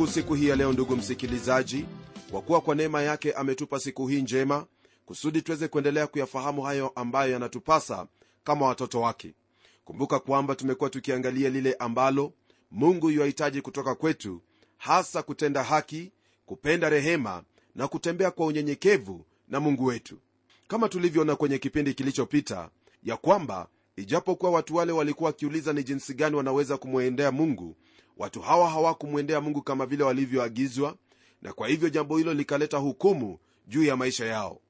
mungu siku hii ya leo ndugu msikilizaji kwa kuwa kwa neema yake ametupa siku hii njema kusudi tuweze kuendelea kuyafahamu hayo ambayo yanatupasa kama watoto wake. Kumbuka kwamba tumekuwa tukiangalia lile ambalo mungu yuahitaji kutoka kwetu hasa kutenda haki kupenda rehema na kutembea kwa unyenyekevu na mungu wetu. Kama tulivyoona kwenye kipindi kilichopita ya kwamba ijapokuwa watu wale walikuwa wakiuliza ni jinsi gani wanaweza kumwendea mungu watu hawa hawakumwendea mungu kama vile walivyoagizwa na kwa hivyo jambo hilo likaleta hukumu juu ya maisha yao.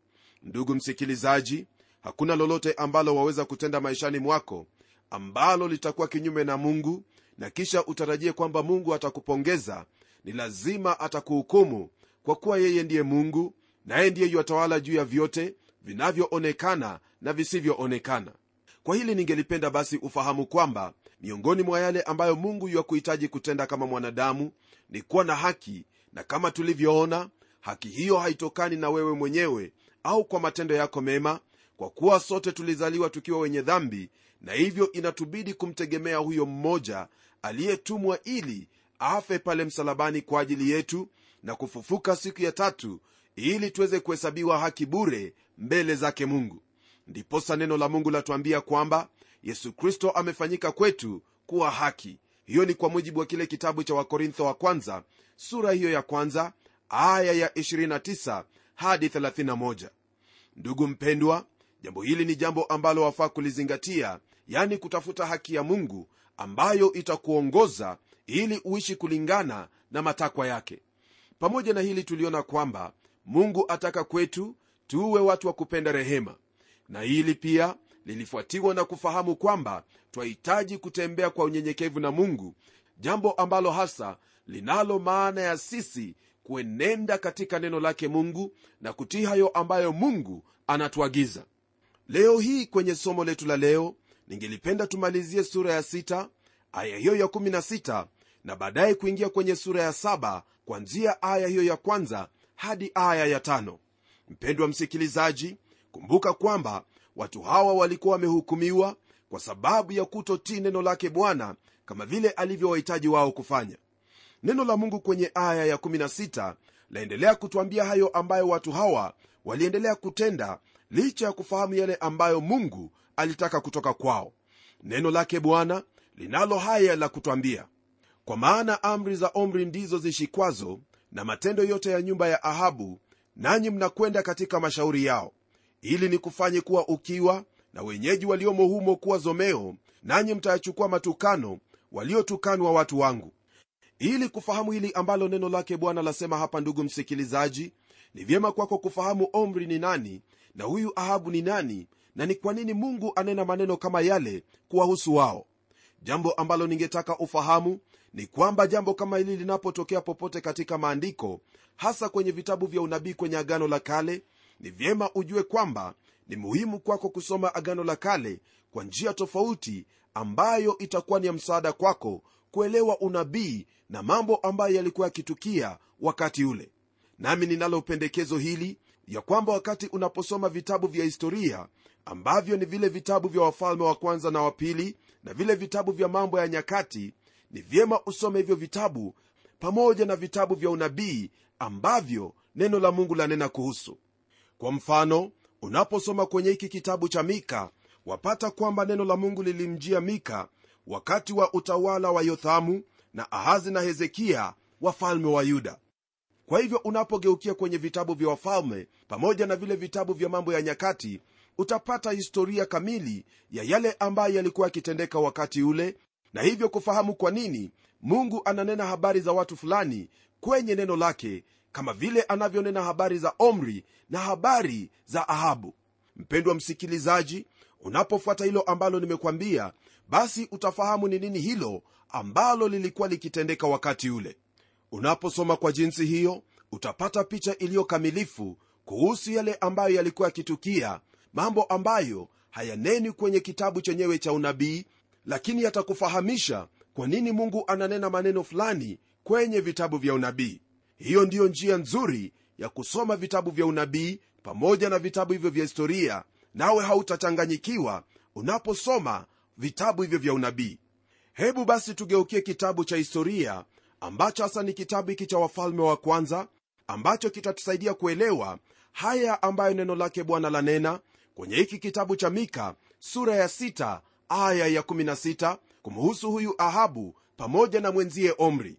Ndugu msikilizaji hakuna lolote ambalo waweza kutenda maishani mwako ambalo litakuwa kinyume na mungu na kisha utarajie kwamba mungu atakupongeza. Ni lazima atakuhukumu kwa kuwa yeye ndiye mungu naye ndiye yuatawala juu ya vyote vinavyoonekana na visivyoonekana. Kwa hili ningelipenda basi ufahamu kwamba miongoni mwa yale ambayo mungu yuakuhitaji kutenda kama mwanadamu ni kuwa na haki na kama tulivyoona haki hiyo haitokani na wewe mwenyewe au kwa matendo yako mema kwa kuwa sote tulizaliwa tukiwa wenye dhambi na hivyo inatubidi kumtegemea huyo mmoja aliyetumwa ili afe pale msalabani kwa ajili yetu na kufufuka siku ya tatu ili tuweze kuhesabiwa haki bure mbele zake mungu. Ndiposa neno la mungu latuambia kwamba yesu kristo amefanyika kwetu kuwa haki. Hiyo ni kwa mujibu wa kile kitabu cha wakorintho wa kwanza sura hiyo ya kwanza aya ya 29 hadi 31 ndugu mpendwa jambo hili ni jambo ambalo wafaa kulizingatia yani kutafuta haki ya mungu ambayo itakuongoza ili uishi kulingana na matakwa yake. Pamoja na hili tuliona kwamba mungu ataka kwetu tuwe watu wa kupenda rehema. Na hili pia lilifuatiwa na kufahamu kwamba twahitaji kutembea kwa unyenyekevu na mungu jambo ambalo hasa linalo maana ya sisi kuenenda katika neno lake mungu na kutii hayo ambayo mungu anatuagiza. Leo hii kwenye somo letu la leo ningelipenda tumalizie sura ya 6 aya hiyo ya 16 na baadaye kuingia kwenye sura ya 7 kwanzia aya hiyo ya kwanza hadi aya ya tano. Mpendwa msikilizaji kumbuka kwamba watu hawa walikuwa wamehukumiwa kwa sababu ya kutotii neno lake bwana kama vile alivyowahitaji wao kufanya. Neno la mungu kwenye aya ya16 laendelea kutwambia hayo ambayo watu hawa waliendelea kutenda licha ya kufahamu yale ambayo mungu alitaka kutoka kwao. Neno lake bwana linalo haya la kutwambia kwa maana amri za omri ndizo zishikwazo na matendo yote ya nyumba ya ahabu nanyi mnakwenda katika mashauri yao ili nikufanye kuwa ukiwa na wenyeji waliomo humo kuwa zomeo nanyi mtayachukua matukano waliotukanwa watu wangu. Ili kufahamu hili ambalo neno lake bwana lasema hapa ndugu msikilizaji ni vyema kwako kufahamu omri ni nani na huyu ahabu ni nani na ni kwa nini mungu anena maneno kama yale kuwahusu wao. Jambo ambalo ningetaka ufahamu ni kwamba jambo kama hili linapotokea popote katika maandiko hasa kwenye vitabu vya unabii kwenye agano la kale ni vyema ujue kwamba ni muhimu kwako kusoma agano la kale kwa njia tofauti ambayo itakuwa ni ya msaada kwako kuelewa unabii na mambo ambayo yalikuwa yakitukia wakati ule. Nami ninalo pendekezo hili ya kwamba wakati unaposoma vitabu vya historia ambavyo ni vile vitabu vya wafalme wa kwanza na wa pili na vile vitabu vya mambo ya nyakati ni vyema usome hivyo vitabu pamoja na vitabu vya unabii ambavyo neno la mungu lanena kuhusu kwa mfano unaposoma kwenye hiki kitabu cha mika wapata kwamba neno la mungu lilimjia mika wakati wa utawala wa yothamu na ahazi na hezekia wafalme wa yuda. Kwa hivyo unapogeukia kwenye vitabu vya wafalme pamoja na vile vitabu vya mambo ya nyakati utapata historia kamili ya yale ambayo yalikuwa yakitendeka wakati ule na hivyo kufahamu kwa nini mungu ananena habari za watu fulani kwenye neno lake kama vile anavyonena habari za omri na habari za ahabu. Mpendwa msikilizaji unapofuata hilo ambalo nimekwambia basi utafahamu ni nini hilo ambalo lilikuwa likitendeka wakati ule. Unaposoma kwa jinsi hiyo utapata picha iliyo kamilifu kuhusu yale ambayo yalikuwa yakitukia mambo ambayo hayaneni kwenye kitabu chenyewe cha unabii lakini yatakufahamisha kwa nini mungu ananena maneno fulani kwenye vitabu vya unabii hiyo ndiyo njia nzuri ya kusoma vitabu vya unabii pamoja na vitabu hivyo vya historia nawe hautachanganyikiwa unaposoma vitabu hivyo vya unabii. Hebu basi tugeukie kitabu cha historia ambacho hasa ni kitabu hiki cha wafalme wa kwanza ambacho kitatusaidia kuelewa haya ambayo neno lake bwana lanena kwenye hiki kitabu cha mika sura ya 6 aya ya 16 kumhusu huyu ahabu pamoja na mwenzie omri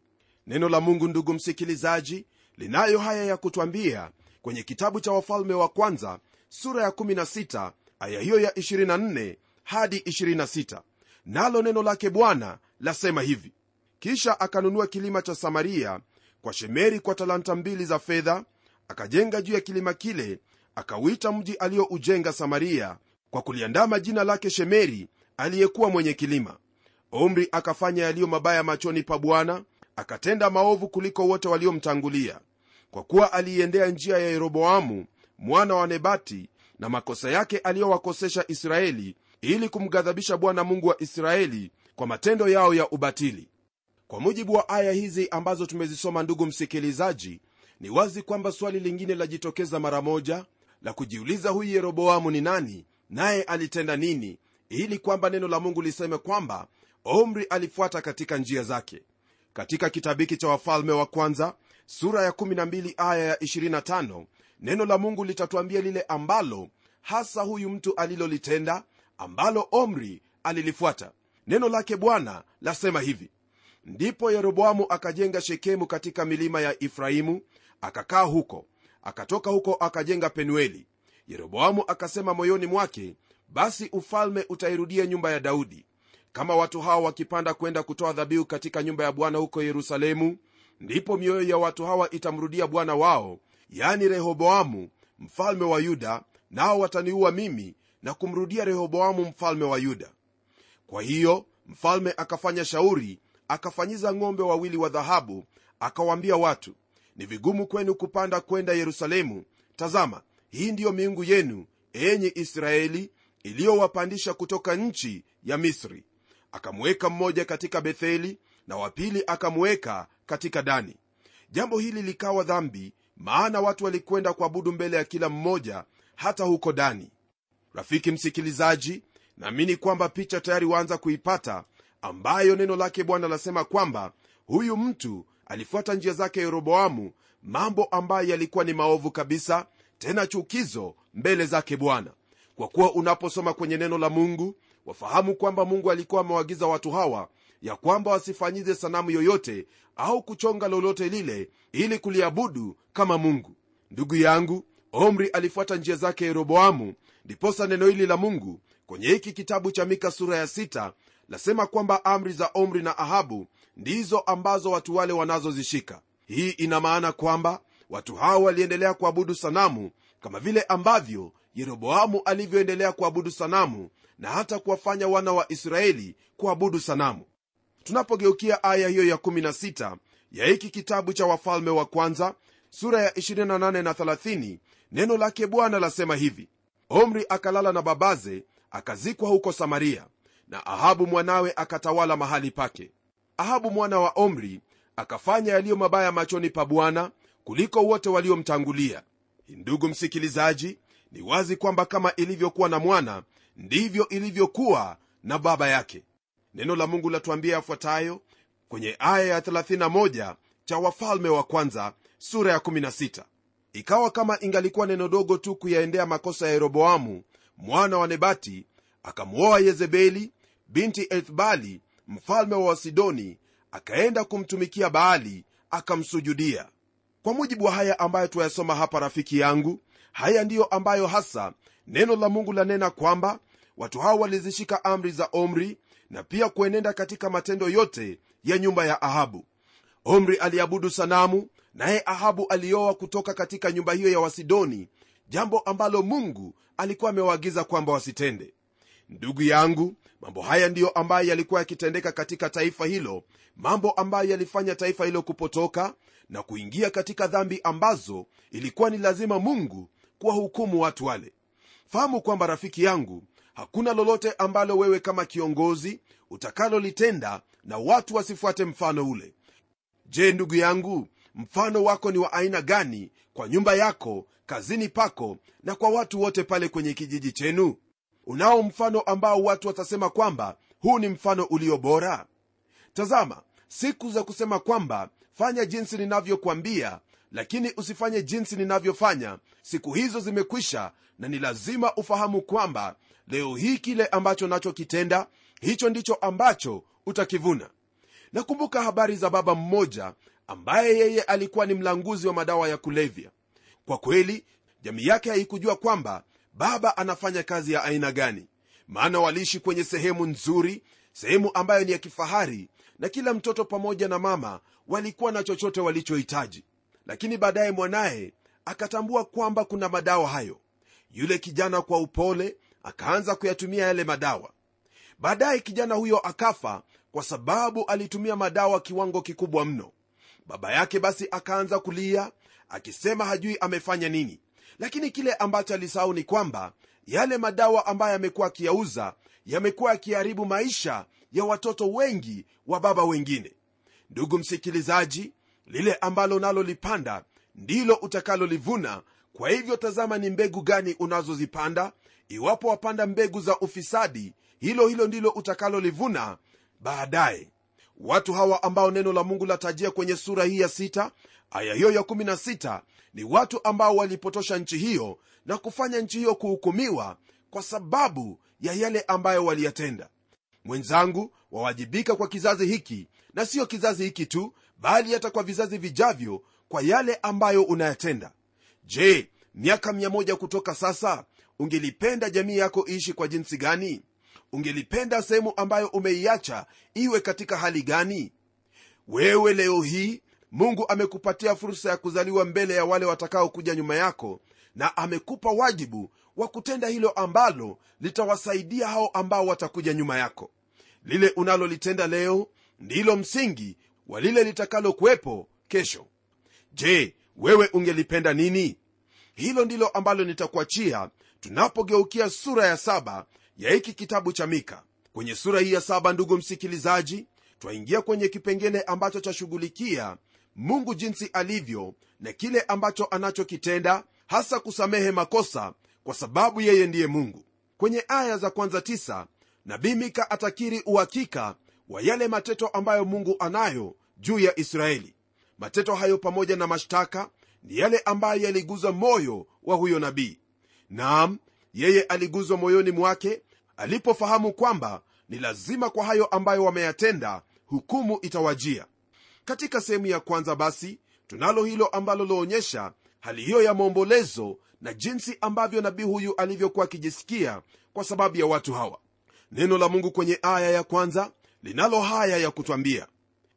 neno la mungu ndugu msikilizaji linayo haya ya kutwambia kwenye kitabu cha wafalme wa kwanza sura ya 16 aya hiyo ya 24 hadi 26 nalo neno lake bwana lasema hivi. Kisha akanunua kilima cha samaria kwa shemeri kwa talanta mbili za fedha akajenga juu ya kilima kile akauita mji aliyoujenga samaria kwa kuliandama jina lake shemeri aliyekuwa mwenye kilima. Omri akafanya yaliyo mabaya machoni pa bwana akatenda maovu kuliko wote waliomtangulia kwa kuwa aliiendea njia ya yeroboamu mwana wa nebati na makosa yake aliyowakosesha israeli ili kumghadhabisha bwana mungu wa israeli kwa matendo yao ya ubatili. Kwa mujibu wa aya hizi ambazo tumezisoma ndugu msikilizaji ni wazi kwamba swali lingine lajitokeza mara moja la kujiuliza huyu yeroboamu ni nani naye alitenda nini ili kwamba neno la mungu liseme kwamba omri alifuata katika njia zake katika kitabu hiki cha wafalme wa kwanza sura ya 12 aya ya 25 neno la mungu litatuambia lile ambalo hasa huyu mtu alilolitenda ambalo omri alilifuata. Neno lake bwana lasema hivi ndipo yeroboamu akajenga shekemu katika milima ya ifraimu akakaa huko. Akatoka huko akajenga penueli. Yeroboamu akasema moyoni mwake basi ufalme utairudia nyumba ya daudi kama watu hawa wakipanda kwenda kutoa dhabihu katika nyumba ya bwana huko yerusalemu ndipo mioyo ya watu hawa itamrudia bwana wao yani rehoboamu mfalme wa yuda nao wataniua mimi na kumrudia rehoboamu mfalme wa yuda. Kwa hiyo mfalme akafanya shauri akafanyiza ng'ombe wawili wa dhahabu akawaambia watu ni vigumu kwenu kupanda kwenda yerusalemu. Tazama hii ndiyo miungu yenu enyi israeli iliyowapandisha kutoka nchi ya misri akamweka mmoja katika betheli na wapili akamweka katika dani. Jambo hili likawa dhambi maana watu walikwenda kuabudu mbele ya kila mmoja hata huko dani. Rafiki msikilizaji naamini kwamba picha tayari waanza kuipata ambayo neno lake bwana lasema kwamba huyu mtu alifuata njia zake yeroboamu mambo ambayo yalikuwa ni maovu kabisa tena chukizo mbele zake bwana. Kwa kuwa unaposoma kwenye neno la mungu wafahamu kwamba mungu alikuwa amewaagiza watu hawa ya kwamba wasifanyize sanamu yoyote au kuchonga lolote lile ili kuliabudu kama mungu. Ndugu yangu omri alifuata njia zake yeroboamu ndiposa neno hili la mungu kwenye hiki kitabu cha mika sura ya sita lasema kwamba amri za omri na ahabu ndizo ambazo watu wale wanazozishika. Hii ina maana kwamba watu hao waliendelea kuabudu sanamu kama vile ambavyo yeroboamu alivyoendelea kuabudu sanamu na hata kuwafanya wana wa israeli kuabudu sanamu. Tunapogeukia aya hiyo ya 16 ya hiki kitabu cha wafalme wa kwanza sura ya 28 na 30 neno lake bwana lasema hivi. Omri akalala na babaze akazikwa huko samaria na ahabu mwanawe akatawala mahali pake. Ahabu mwana wa omri akafanya yaliyo mabaya machoni pa bwana kuliko wote waliomtangulia. Ndugu msikilizaji ni wazi kwamba kama ilivyokuwa na mwana ndivyo ilivyokuwa na baba yake. Neno la mungu latuambia yafuatayo kwenye aya ya 31 cha wafalme wa kwanza sura ya 16 ikawa kama ingalikuwa neno dogo tu kuyaendea makosa ya yeroboamu mwana wa nebati akamwoa yezebeli binti ethbali mfalme wa wasidoni akaenda kumtumikia baali akamsujudia. Kwa mujibu wa haya ambayo tuyasoma hapa rafiki yangu haya ndiyo ambayo hasa neno la mungu lanena kwamba watu hao walizishika amri za omri na pia kuenenda katika matendo yote ya nyumba ya ahabu. Omri aliabudu sanamu naye ahabu alioa kutoka katika nyumba hiyo ya wasidoni jambo ambalo mungu alikuwa amewaagiza kwamba wasitende. Ndugu yangu mambo haya ndiyo ambayo yalikuwa yakitendeka katika taifa hilo mambo ambayo yalifanya taifa hilo kupotoka na kuingia katika dhambi ambazo ilikuwa ni lazima mungu kuwahukumu watu wale. Fahamu kwamba rafiki yangu hakuna lolote ambalo wewe kama kiongozi utakalolitenda na watu wasifuate mfano ule. Je ndugu yangu mfano wako ni wa aina gani kwa nyumba yako kazini pako na kwa watu wote pale kwenye kijiji chenu? Unao mfano ambao watu watasema kwamba huu ni mfano ulio bora? Tazama siku za kusema kwamba fanya jinsi ninavyokwambia lakini usifanye jinsi ninavyofanya. Siku hizo zimekwisha na ni lazima ufahamu kwamba leo hii kile ambacho nachokitenda hicho ndicho ambacho utakivuna. Nakumbuka habari za baba mmoja ambaye yeye alikuwa ni mlanguzi wa madawa ya kulevya. Kwa kweli jamii yake haikujua kwamba baba anafanya kazi ya aina gani. Maana waliishi kwenye sehemu nzuri sehemu ambayo ni ya kifahari na kila mtoto pamoja na mama walikuwa na chochote walichohitaji. Lakini baadaye mwanaye akatambua kwamba kuna madawa hayo. Yule kijana kwa upole akaanza kuyatumia yale madawa. Baadaye kijana huyo akafa kwa sababu alitumia madawa kiwango kikubwa mno. Baba yake basi akaanza kulia akisema hajui amefanya nini. Lakini kile ambacho alisahau ni kwamba yale madawa ambayo yamekuwa akiyauza yamekuwa yakiharibu maisha ya watoto wengi wa baba wengine. Ndugu msikilizaji lile ambalo unalolipanda ndilo utakalolivuna kwa hivyo tazama ni mbegu gani unazozipanda iwapo wapanda mbegu za ufisadi hilo hilo ndilo utakalolivuna baadaye. Watu hawa ambao neno la mungu latajia kwenye sura hii ya sita aya hiyo ya 16 ni watu ambao walipotosha nchi hiyo na kufanya nchi hiyo kuhukumiwa kwa sababu ya yale ambayo waliyatenda. Mwenzangu wawajibika kwa kizazi hiki na siyo kizazi hiki tu bali hata kwa vizazi vijavyo kwa yale ambayo unayatenda je miaka mia moja kutoka sasa ungelipenda jamii yako iishi kwa jinsi gani? Ungelipenda sehemu ambayo umeiacha iwe katika hali gani? Wewe leo hii mungu amekupatia fursa ya kuzaliwa mbele ya wale watakaokuja nyuma yako na amekupa wajibu wa kutenda hilo ambalo litawasaidia hao ambao watakuja nyuma yako. Lile unalolitenda leo ndilo msingi wa lile litakalokuwepo kesho. Je wewe ungelipenda nini? Hilo ndilo ambalo nitakuachia tunapogeukia sura ya saba ya hiki kitabu cha mika. Kwenye sura hii ya saba ndugu msikilizaji twaingia kwenye kipengele ambacho chashughulikia mungu jinsi alivyo na kile ambacho anachokitenda hasa kusamehe makosa kwa sababu yeye ndiye mungu. Kwenye aya za kwanza tisa nabii mika atakiri uhakika wa yale mateto ambayo mungu anayo juu ya israeli mateto hayo pamoja na mashtaka ni yale ambayo yaliguza moyo wa huyo nabii. Naam yeye aliguzwa moyoni mwake alipofahamu kwamba ni lazima kwa hayo ambayo wameyatenda hukumu itawajia. Katika sehemu ya kwanza basi tunalo hilo ambalo laonyesha hali hiyo ya maombolezo na jinsi ambavyo nabii huyu alivyokuwa akijisikia kwa sababu ya watu hawa. Neno la mungu kwenye aya ya kwanza linalo haya ya kutwambia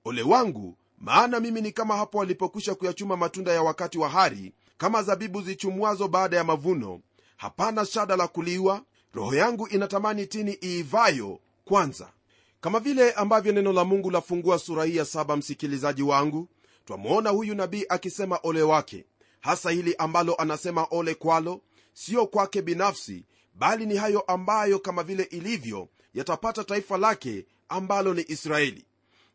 ole wangu maana mimi ni kama hapo walipokwisha kuyachuma matunda ya wakati wa hari kama zabibu zichumwazo baada ya mavuno. Hapana shada la kuliwa. Roho yangu inatamani tini iivayo kwanza. Kama vile ambavyo neno la mungu lafungua sura hii ya saba msikilizaji wangu twamwona huyu nabii akisema ole wake. Hasa hili ambalo anasema ole kwalo siyo kwake binafsi bali ni hayo ambayo kama vile ilivyo yatapata taifa lake ambalo ni israeli.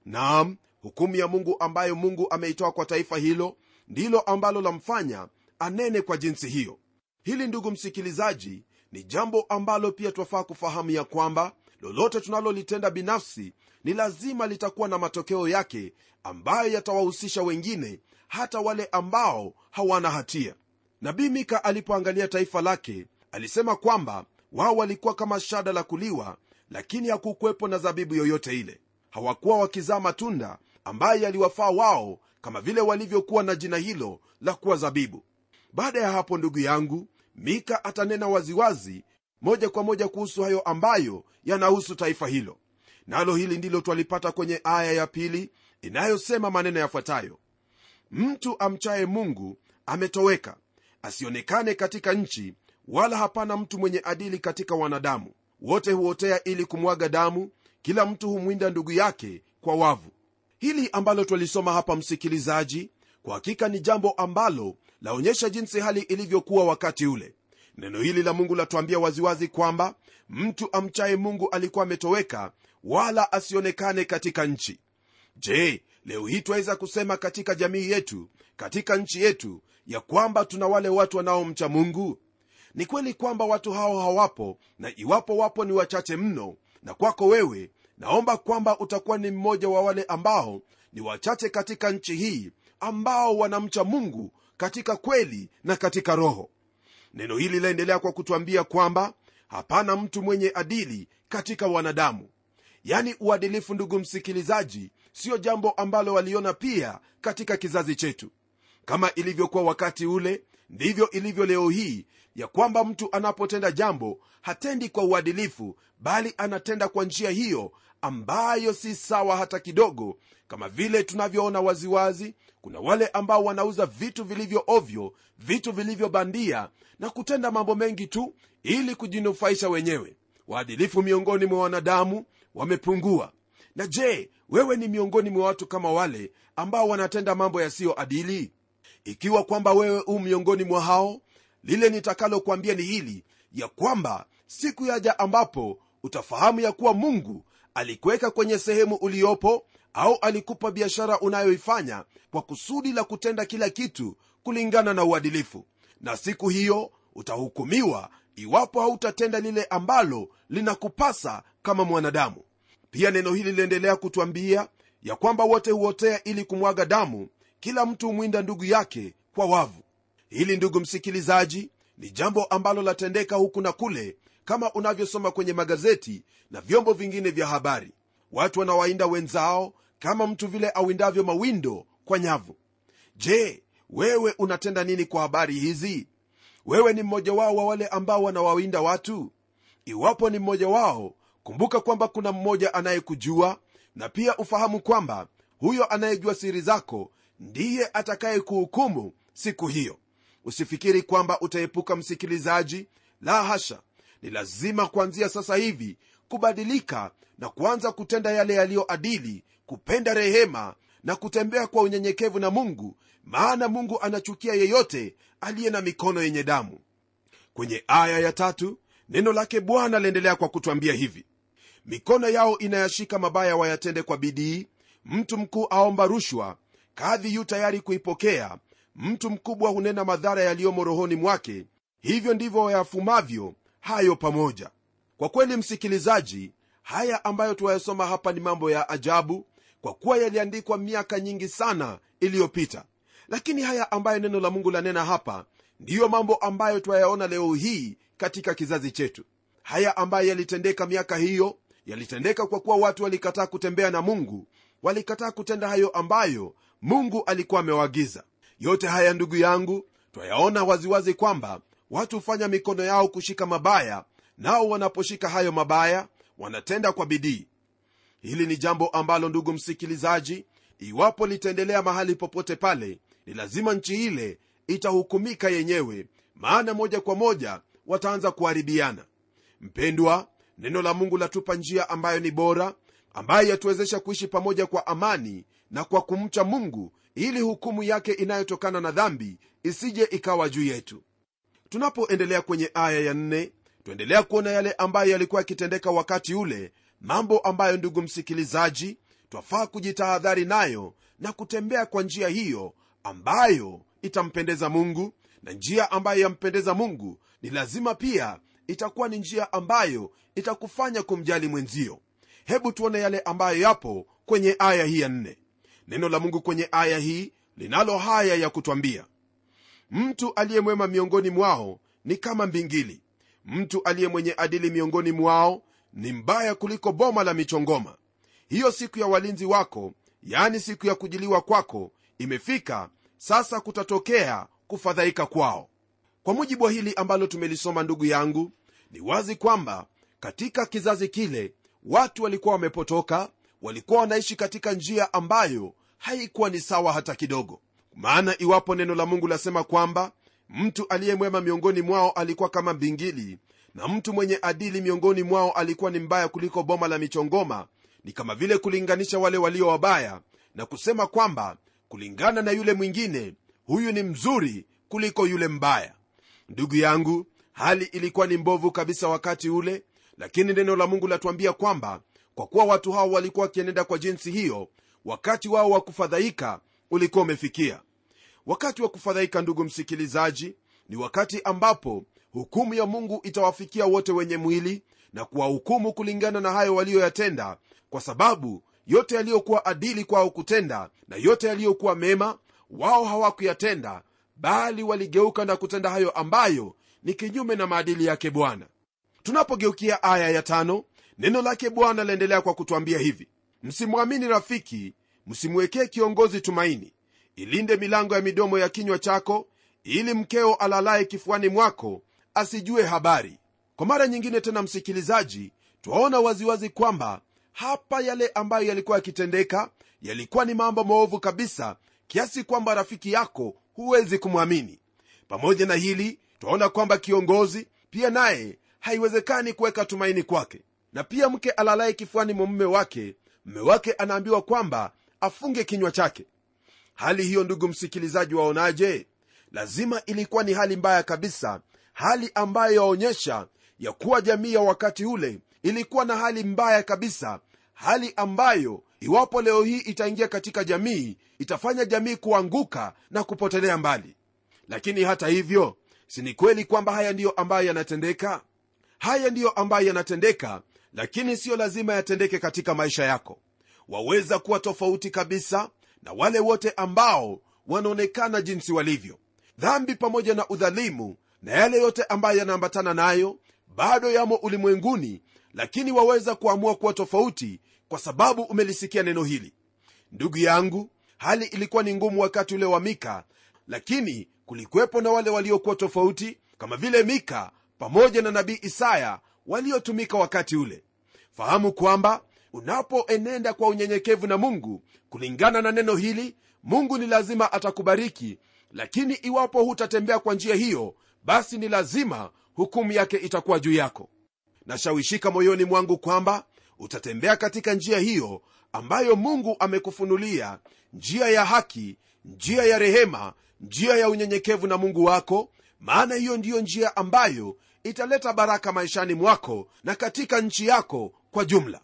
Naam hukumu ya mungu ambayo mungu ameitoa kwa taifa hilo ndilo ambalo lamfanya anene kwa jinsi hiyo. Hili ndugu msikilizaji ni jambo ambalo pia twafaa kufahamu ya kwamba lolote tunalolitenda binafsi ni lazima litakuwa na matokeo yake ambayo yatawahusisha wengine hata wale ambao hawana hatia. Nabii mika alipoangalia taifa lake alisema kwamba wao walikuwa kama shada la kuliwa lakini hakukuwepo na zabibu yoyote ile. Hawakuwa wakizaa matunda ambaye yaliwafaa wao kama vile walivyokuwa na jina hilo la kuwa zabibu. Baada ya hapo ndugu yangu mika atanena waziwazi moja kwa moja kuhusu hayo ambayo yanahusu taifa hilo. Nalo hili ndilo twalipata kwenye aya ya pili inayosema maneno yafuatayo. Mtu amchaye mungu ametoweka asionekane katika nchi wala hapana mtu mwenye adili katika wanadamu. Wote huotea ili kumwaga damu kila mtu humwinda ndugu yake kwa wavu hili ambalo twalisoma hapa msikilizaji kwa hakika ni jambo ambalo laonyesha jinsi hali ilivyokuwa wakati ule. Neno hili la mungu latuambia waziwazi kwamba mtu amchaye mungu alikuwa ametoweka wala asionekane katika nchi. Je leo hii twaweza kusema katika jamii yetu katika nchi yetu ya kwamba tuna wale watu wanaomcha mungu? Ni kweli kwamba watu hao hawapo na iwapo wapo ni wachache mno na kwako wewe naomba kwamba utakuwa ni mmoja wa wale ambao ni wachache katika nchi hii ambao wanamcha mungu katika kweli na katika roho. Neno hili laendelea kwa kutwambia kwamba hapana mtu mwenye adili katika wanadamu. Yaani uadilifu ndugu msikilizaji siyo jambo ambalo waliona pia katika kizazi chetu. Kama ilivyokuwa wakati ule ndivyo ilivyo leo hii ya kwamba mtu anapotenda jambo hatendi kwa uadilifu bali anatenda kwa njia hiyo ambayo si sawa hata kidogo. Kama vile tunavyoona waziwazi kuna wale ambao wanauza vitu vilivyo ovyo vitu vilivyobandia na kutenda mambo mengi tu ili kujinufaisha wenyewe. Waadilifu miongoni mwa wanadamu wamepungua. Na je wewe ni miongoni mwa watu kama wale ambao wanatenda mambo yasiyoadili ikiwa kwamba wewe u miongoni mwa hao lile nitakalokwambia ni hili ya kwamba siku yaja ambapo utafahamu ya kuwa mungu alikuweka kwenye sehemu uliopo au alikupa biashara unayoifanya kwa kusudi la kutenda kila kitu kulingana na uadilifu. Na siku hiyo utahukumiwa iwapo hautatenda lile ambalo linakupasa kama mwanadamu. Pia neno hili liendelea kutwambia ya kwamba wote huotea ili kumwaga damu kila mtu humwinda ndugu yake kwa wavu. Hili ndugu msikilizaji ni jambo ambalo latendeka huku na kule kama unavyosoma kwenye magazeti na vyombo vingine vya habari. Watu wanawainda wenzao kama mtu vile awindavyo mawindo kwa nyavu. Je wewe unatenda nini kwa habari hizi? Wewe ni mmoja wao wa wale ambao wanawawinda watu? Iwapo ni mmoja wao kumbuka kwamba kuna mmoja anayekujua na pia ufahamu kwamba huyo anayejua siri zako ndiye atakaye kuhukumu siku hiyo. Usifikiri kwamba utaepuka msikilizaji. La hasha! Ni lazima kuanzia sasa hivi kubadilika na kuanza kutenda yale yaliyoadili kupenda rehema na kutembea kwa unyenyekevu na mungu maana mungu anachukia yeyote aliye na mikono yenye damu. Kwenye aya ya tatu neno lake bwana laendelea kwa kutwambia hivi. Mikono yao inayashika mabaya wayatende kwa bidii. Mtu mkuu aomba rushwa kadhi yu tayari kuipokea mtu mkubwa hunena madhara yaliyomo rohoni mwake hivyo ndivyo wayafumavyo hayo pamoja. Kwa kweli msikilizaji haya ambayo tuwayasoma hapa ni mambo ya ajabu kwa kuwa yaliandikwa miaka nyingi sana iliyopita. Lakini haya ambayo neno la mungu lanena hapa ndiyo mambo ambayo twayaona leo hii katika kizazi chetu. Haya ambayo yalitendeka miaka hiyo yalitendeka kwa kuwa watu walikataa kutembea na mungu walikataa kutenda hayo ambayo mungu alikuwa amewaagiza. Yote haya ndugu yangu twayaona waziwazi kwamba watu hufanya mikono yao kushika mabaya nao wanaposhika hayo mabaya wanatenda kwa bidii. Hili ni jambo ambalo ndugu msikilizaji iwapo litaendelea mahali popote pale ni lazima nchi ile itahukumika yenyewe maana moja kwa moja wataanza kuharibiana. Mpendwa neno la mungu latupa njia ambayo ni bora ambayo yatuwezesha kuishi pamoja kwa amani na kwa kumcha mungu ili hukumu yake inayotokana na dhambi isije ikawa juu yetu. Tunapoendelea kwenye aya ya nne twaendelea kuona yale ambayo yalikuwa yakitendeka wakati ule mambo ambayo ndugu msikilizaji twafaa kujitahadhari nayo na kutembea kwa njia hiyo ambayo itampendeza mungu na njia ambayo yampendeza mungu ni lazima pia itakuwa ni njia ambayo itakufanya kumjali mwenzio. Hebu tuone yale ambayo yapo kwenye aya hii ya nne neno la mungu kwenye aya hii linalo haya ya kutwambia mtu aliye mwema miongoni mwao ni kama mbingili. Mtu aliye mwenye adili miongoni mwao ni mbaya kuliko boma la michongoma. Hiyo siku ya walinzi wako yani siku ya kujiliwa kwako imefika. Sasa kutatokea kufadhaika kwao. Kwa mujibu wa hili ambalo tumelisoma ndugu yangu ni wazi kwamba katika kizazi kile watu walikuwa wamepotoka walikuwa wanaishi katika njia ambayo haikuwa ni sawa hata kidogo. Maana iwapo neno la mungu lasema kwamba mtu aliyemwema miongoni mwao alikuwa kama mbingili na mtu mwenye adili miongoni mwao alikuwa ni mbaya kuliko boma la michongoma ni kama vile kulinganisha wale walio wabaya na kusema kwamba kulingana na yule mwingine huyu ni mzuri kuliko yule mbaya. Ndugu yangu hali ilikuwa ni mbovu kabisa wakati ule lakini neno la mungu latuambia kwamba kwa kuwa watu hao walikuwa wakienenda kwa jinsi hiyo wakati wao wa kufadhaika ulikuwa umefikia. Wakati wa kufadhaika ndugu msikilizaji ni wakati ambapo hukumu ya mungu itawafikia wote wenye mwili na kuwahukumu kulingana na hayo waliyoyatenda kwa sababu yote yaliyokuwa adili kwao kutenda na yote yaliyokuwa mema wao hawakuyatenda bali waligeuka na kutenda hayo ambayo ni kinyume na maadili yake bwana. Tunapogeukia aya ya tano neno lake bwana laendelea kwa kutwambia hivi msimwamini rafiki msimwekee kiongozi tumaini. Ilinde milango ya midomo ya kinywa chako ili mkeo alalaye kifuani mwako asijue habari. Kwa mara nyingine tena msikilizaji twaona waziwazi kwamba hapa yale ambayo yalikuwa yakitendeka yalikuwa ni mambo maovu kabisa kiasi kwamba rafiki yako huwezi kumwamini. Pamoja na hili twaona kwamba kiongozi pia naye haiwezekani kuweka tumaini kwake na pia mke alalaye kifuani mwa mume wake mme wake anaambiwa kwamba afunge kinywa chake. Hali hiyo ndugu msikilizaji waonaje? Lazima ilikuwa ni hali mbaya kabisa hali ambayo yaonyesha ya kuwa jamii ya wakati ule ilikuwa na hali mbaya kabisa hali ambayo iwapo leo hii itaingia katika jamii itafanya jamii kuanguka na kupotelea mbali. Lakini hata hivyo si ni kweli kwamba haya ndiyo ambayo yanatendeka? Haya ndiyo ambayo yanatendeka lakini siyo lazima yatendeke katika maisha yako. Waweza kuwa tofauti kabisa na wale wote ambao wanaonekana jinsi walivyo. Dhambi pamoja na udhalimu na yale yote ambayo yanaambatana nayo bado yamo ulimwenguni lakini waweza kuamua kuwa tofauti kwa sababu umelisikia neno hili. Ndugu yangu hali ilikuwa ni ngumu wakati ule wa mika lakini kulikuwepo na wale waliokuwa tofauti kama vile mika pamoja na nabii isaya waliotumika wakati ule. Fahamu kwamba unapoenenda kwa unyenyekevu na mungu kulingana na neno hili mungu ni lazima atakubariki lakini iwapo hutatembea kwa njia hiyo basi ni lazima hukumu yake itakuwa juu yako. Nashawishika moyoni mwangu kwamba utatembea katika njia hiyo ambayo mungu amekufunulia njia ya haki njia ya rehema njia ya unyenyekevu na mungu wako maana hiyo ndiyo njia ambayo italeta baraka maishani mwako na katika nchi yako kwa jumla.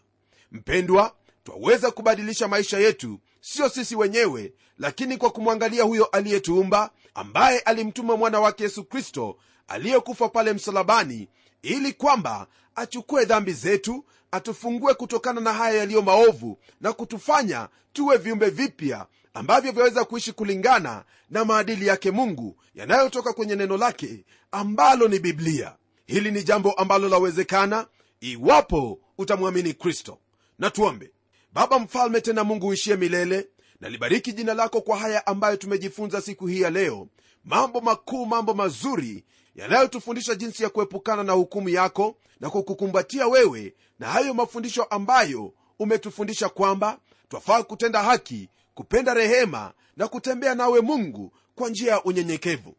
Mpendwa twaweza kubadilisha maisha yetu sio sisi wenyewe lakini kwa kumwangalia huyo aliyetuumba ambaye alimtuma mwana wake yesu kristo aliyekufa pale msalabani ili kwamba achukue dhambi zetu atufungue kutokana na haya yaliyo maovu na kutufanya tuwe viumbe vipya ambavyo vyaweza kuishi kulingana na maadili yake mungu yanayotoka kwenye neno lake ambalo ni biblia hili ni jambo ambalo lawezekana iwapo utamwamini kristo. Na tuombe. Baba mfalme tena mungu uishie milele nalibariki jina lako kwa haya ambayo tumejifunza siku hii ya leo. Mambo makuu mambo mazuri yanayotufundisha jinsi ya kuepukana na hukumu yako na kukukumbatia wewe na hayo mafundisho ambayo umetufundisha kwamba twafaa kutenda haki kupenda rehema na kutembea nawe mungu kwa njia ya unyenyekevu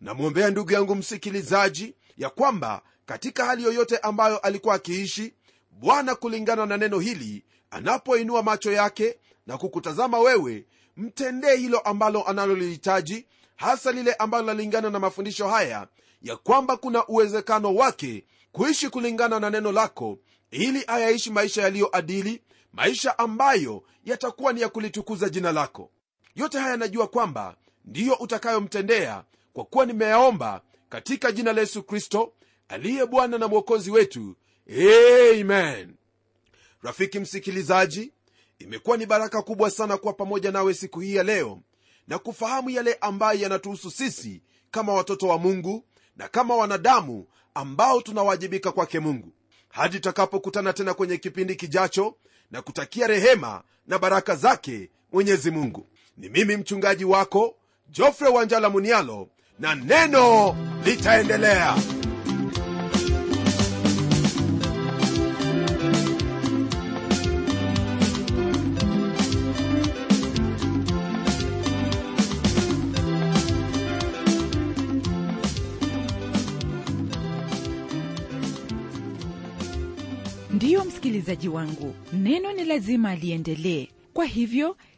namwombea ndugu yangu msikilizaji ya kwamba katika hali yoyote ambayo alikuwa akiishi bwana kulingana na neno hili anapoinua macho yake na kukutazama wewe mtendee hilo ambalo analolihitaji hasa lile ambalo lalingana na mafundisho haya ya kwamba kuna uwezekano wake kuishi kulingana na neno lako ili ayaishi maisha yaliyoadili maisha ambayo yatakuwa ni ya kulitukuza jina lako. Yote haya najua kwamba ndiyo utakayomtendea kwa kuwa nimeyaomba katika jina la yesu kristo aliye bwana na mwokozi wetu. Amen. Rafiki msikilizaji imekuwa ni baraka kubwa sana kuwa pamoja nawe siku hii ya leo na kufahamu yale ambayo yanatuhusu sisi kama watoto wa mungu na kama wanadamu ambao tunawajibika kwake mungu. Hadi tutakapokutana tena kwenye kipindi kijacho na kutakia rehema na baraka zake mwenyezi mungu. Ni mimi mchungaji wako jofre wanjala munialo na neno litaendelea. Ndiyo msikilizaji wangu neno ni lazima liendelee. Kwa hivyo